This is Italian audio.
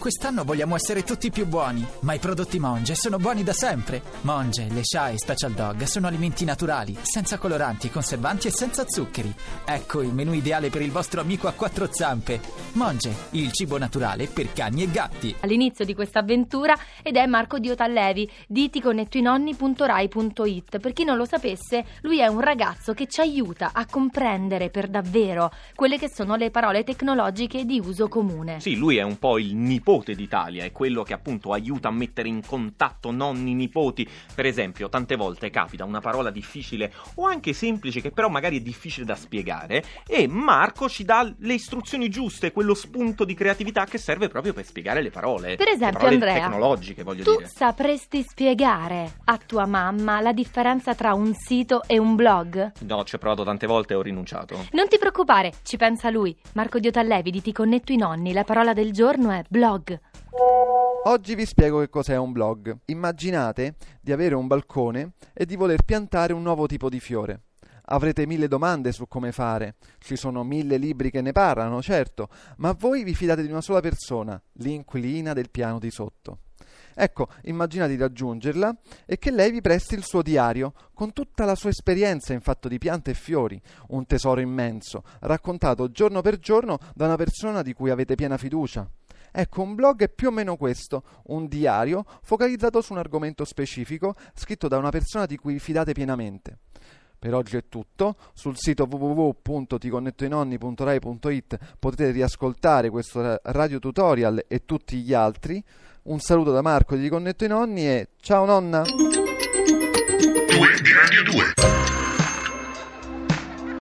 Quest'anno vogliamo essere tutti più buoni, ma i prodotti Monge sono buoni da sempre. Monge, le Sha e Special Dog sono alimenti naturali, senza coloranti, conservanti e senza zuccheri. Ecco il menù ideale per il vostro amico a quattro zampe. Monge, il cibo naturale per cani e gatti. All'inizio di questa avventura ed è Marco Diotallevi di ticonettuinonni.rai.it. Per chi non lo sapesse, lui è un ragazzo che ci aiuta a comprendere per davvero quelle che sono le parole tecnologiche di uso comune. Sì, lui è un po' il nipote d'Italia, è quello che appunto aiuta a mettere in contatto nonni, nipoti. Per esempio, tante volte capita una parola difficile o anche semplice che però magari è difficile da spiegare e Marco ci dà le istruzioni giuste, quello spunto di creatività che serve proprio per spiegare le parole. Per esempio, le parole Andrea, tecnologiche, voglio tu dire. sapresti spiegare a tua mamma la differenza tra un sito e un blog? No, ci ho provato tante volte e ho rinunciato. Non ti preoccupare, ci pensa lui. Marco Diotallevi di Ti Connetto i Nonni, la parola del giorno è blog. Oggi vi spiego che cos'è un blog. Immaginate di avere un balcone e di voler piantare un nuovo tipo di fiore. Avrete mille domande su come fare, ci sono mille libri che ne parlano, certo, ma voi vi fidate di una sola persona, l'inquilina del piano di sotto. Ecco, immaginate di raggiungerla e che lei vi presti il suo diario con tutta la sua esperienza in fatto di piante e fiori, un tesoro immenso, raccontato giorno per giorno da una persona di cui avete piena fiducia. Ecco, un blog è più o meno questo, un diario focalizzato su un argomento specifico, scritto da una persona di cui fidate pienamente. Per oggi è tutto, sul sito www.ticonnettoinonni.rai.it potete riascoltare questo radio tutorial e tutti gli altri. Un saluto da Marco di Connetto i Nonni e ciao nonna!